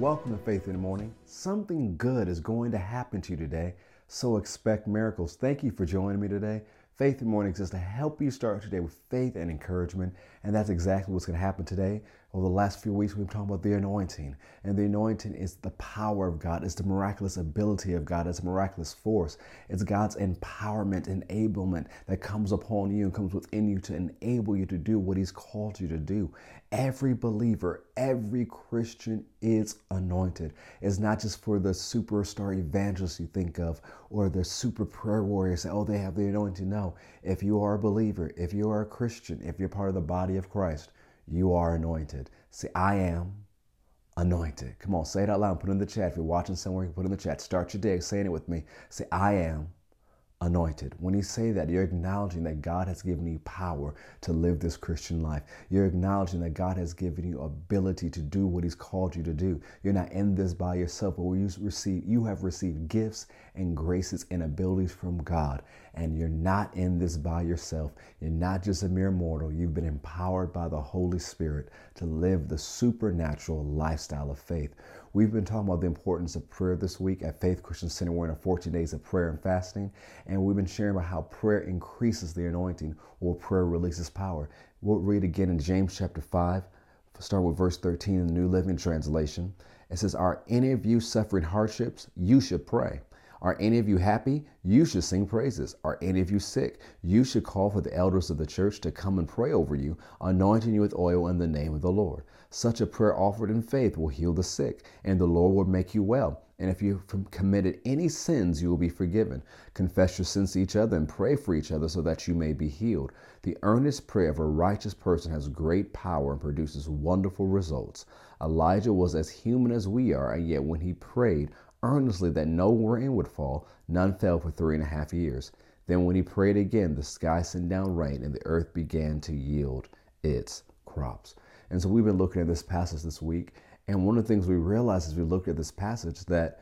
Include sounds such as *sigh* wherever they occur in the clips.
welcome to Faith in the Morning. Something good is going to happen to you today, so expect miracles. Thank you for joining me today. Faith in Morning exists to help you start today with faith and encouragement, and that's exactly what's going to happen today. Over the last few weeks, we've been talking about the anointing, and the anointing is the power of God, it's the miraculous ability of God, it's a miraculous force, it's God's empowerment, enablement that comes upon you and comes within you to enable you to do what He's called you to do. Every believer, every Christian is anointed. It's not just for the superstar evangelists you think of or the super prayer warriors. Oh, they have the anointing. No, if you are a believer, if you are a Christian, if you're part of the body of Christ, you are anointed. Say, I am anointed. Come on, say it out loud. Put it in the chat. If you're watching somewhere, you put it in the chat. Start your day saying it with me. Say, I am anointed. When you say that, you're acknowledging that God has given you power to live this Christian life. You're acknowledging that God has given you ability to do what He's called you to do. You're not in this by yourself, but you receive you have received gifts and graces and abilities from God. And you're not in this by yourself. You're not just a mere mortal. You've been empowered by the Holy Spirit to live the supernatural lifestyle of faith. We've been talking about the importance of prayer this week at Faith Christian Center. We're in a 14 days of prayer and fasting, and we've been sharing about how prayer increases the anointing or prayer releases power. We'll read again in James chapter 5, start with verse 13 in the New Living Translation. It says, Are any of you suffering hardships? You should pray. Are any of you happy? You should sing praises. Are any of you sick? You should call for the elders of the church to come and pray over you, anointing you with oil in the name of the Lord. Such a prayer offered in faith will heal the sick, and the Lord will make you well. And if you've committed any sins, you will be forgiven. Confess your sins to each other and pray for each other so that you may be healed. The earnest prayer of a righteous person has great power and produces wonderful results. Elijah was as human as we are, and yet when he prayed, earnestly that no rain would fall, none fell for three and a half years. Then, when he prayed again, the sky sent down rain, and the earth began to yield its crops. And so, we've been looking at this passage this week, and one of the things we realized as we looked at this passage that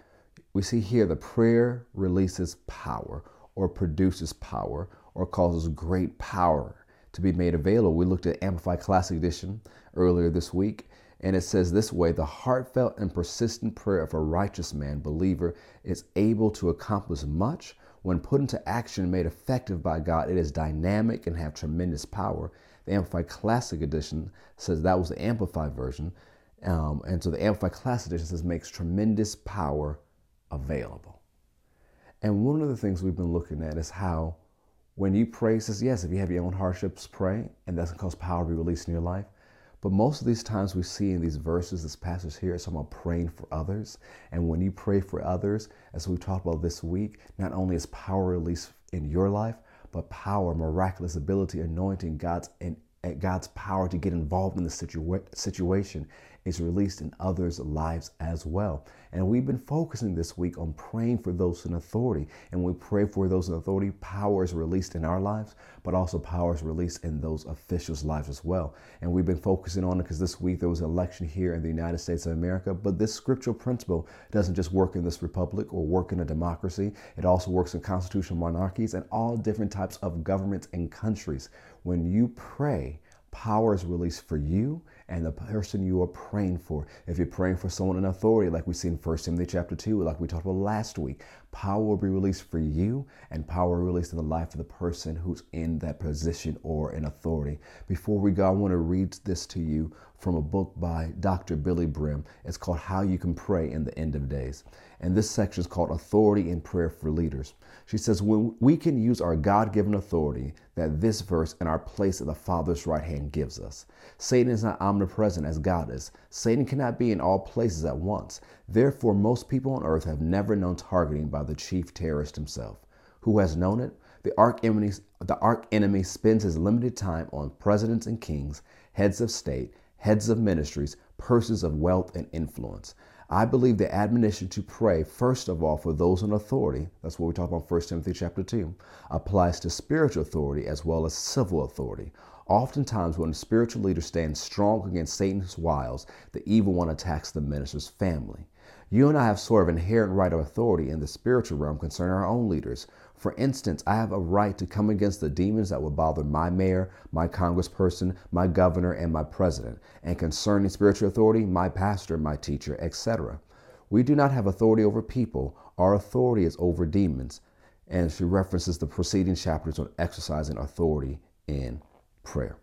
we see here the prayer releases power, or produces power, or causes great power to be made available. We looked at Amplified Classic Edition earlier this week, and it says this way the heartfelt and persistent prayer of a righteous man, believer, is able to accomplish much. When put into action and made effective by God, it is dynamic and have tremendous power. The Amplified Classic Edition says that was the Amplified version. Um, and so the Amplified Classic Edition says makes tremendous power available. And one of the things we've been looking at is how when you pray, says, yes, if you have your own hardships, pray, and that's going to cause power to be released in your life. But most of these times we see in these verses, this passage here, it's about praying for others. And when you pray for others, as we talked about this week, not only is power released in your life, but power, miraculous ability, anointing, God's and God's power to get involved in the situa- situation is released in others' lives as well. And we've been focusing this week on praying for those in authority. And we pray for those in authority, power is released in our lives, but also power is released in those officials' lives as well. And we've been focusing on it because this week there was an election here in the United States of America. But this scriptural principle doesn't just work in this republic or work in a democracy, it also works in constitutional monarchies and all different types of governments and countries. When you pray, power is released for you and the person you are praying for. If you're praying for someone in authority, like we see in 1 Timothy chapter 2, like we talked about last week, power will be released for you and power released in the life of the person who's in that position or in authority. Before we go, I want to read this to you from a book by Dr. Billye Brim. It's called How You Can Pray in the End of Days. And this section is called Authority in Prayer for Leaders. She says, When we can use our God given authority that this verse and our place at the Father's right hand gives us. Satan is not omnipresent as God is. Satan cannot be in all places at once. Therefore, most people on earth have never known targeting by the chief terrorist himself. Who has known it? The arch enemy, the arch enemy spends his limited time on presidents and kings, heads of state, heads of ministries, purses of wealth and influence. I believe the admonition to pray, first of all, for those in authority, that's what we talk about in 1 Timothy chapter 2, applies to spiritual authority as well as civil authority. Oftentimes, when a spiritual leader stands strong against Satan's wiles, the evil one attacks the minister's family. You and I have sort of inherent right of authority in the spiritual realm concerning our own leaders. For instance, I have a right to come against the demons that would bother my mayor, my congressperson, my governor, and my president, and concerning spiritual authority, my pastor, my teacher, etc. We do not have authority over people, our authority is over demons. And she references the preceding chapters on exercising authority in prayer.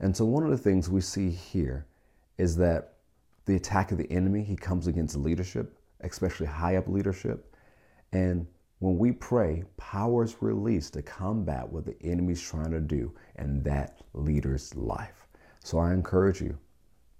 And so, one of the things we see here is that the attack of the enemy, he comes against leadership, especially high up leadership. And when we pray, power is released to combat what the enemy's trying to do in that leader's life. So I encourage you,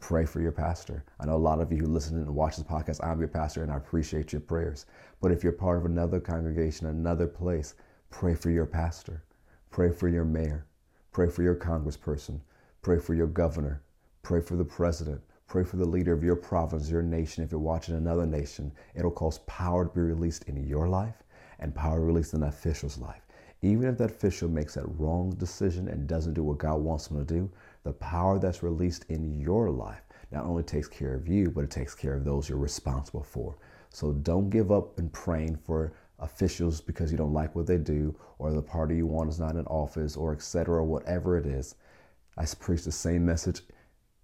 pray for your pastor. I know a lot of you who listen and watch this podcast, I'm your pastor and I appreciate your prayers. But if you're part of another congregation, another place, pray for your pastor. Pray for your mayor. Pray for your congressperson. Pray for your governor. Pray for the president. Pray for the leader of your province, your nation. If you're watching another nation, it'll cause power to be released in your life and power released in that official's life. Even if that official makes that wrong decision and doesn't do what God wants them to do, the power that's released in your life not only takes care of you, but it takes care of those you're responsible for. So don't give up in praying for officials because you don't like what they do, or the party you want is not in office, or etc., whatever it is. I preach the same message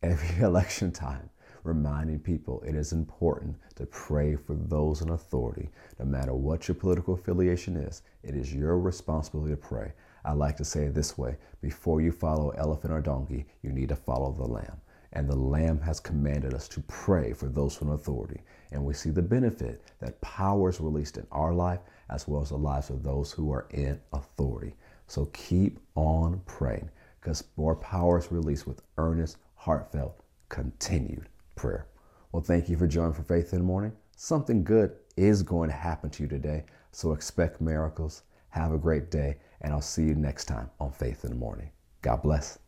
every *laughs* election time reminding people it is important to pray for those in authority. No matter what your political affiliation is, it is your responsibility to pray. I like to say it this way before you follow elephant or donkey, you need to follow the lamb. And the Lamb has commanded us to pray for those in authority. And we see the benefit that power is released in our life as well as the lives of those who are in authority. So keep on praying because more power is released with earnest, heartfelt, continued prayer. Well, thank you for joining for Faith in the Morning. Something good is going to happen to you today, so expect miracles. Have a great day, and I'll see you next time on Faith in the Morning. God bless.